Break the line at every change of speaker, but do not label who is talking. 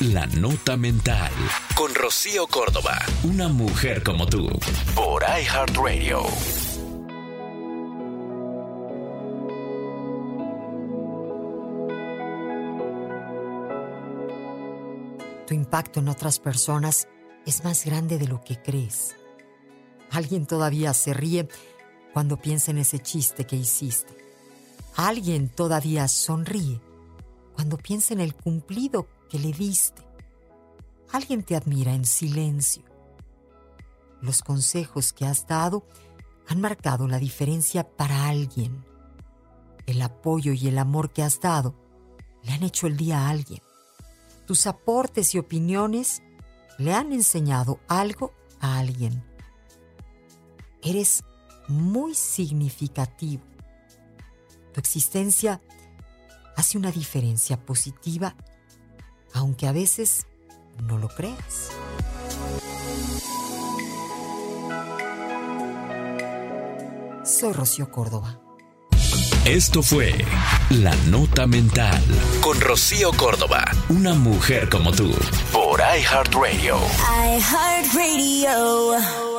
La Nota Mental. Con Rocío Córdoba. Una mujer como tú. Por iHeartRadio.
Tu impacto en otras personas es más grande de lo que crees. Alguien todavía se ríe cuando piensa en ese chiste que hiciste. Alguien todavía sonríe cuando piensa en el cumplido que le diste. Alguien te admira en silencio. Los consejos que has dado han marcado la diferencia para alguien. El apoyo y el amor que has dado le han hecho el día a alguien. Tus aportes y opiniones le han enseñado algo a alguien. Eres muy significativo. Tu existencia hace una diferencia positiva, aunque a veces no lo creas. Soy Rocío Córdoba.
Esto fue La Nota Mental. Con Rocío Córdoba. Una mujer como tú. Por iHeartRadio.
iHeartRadio.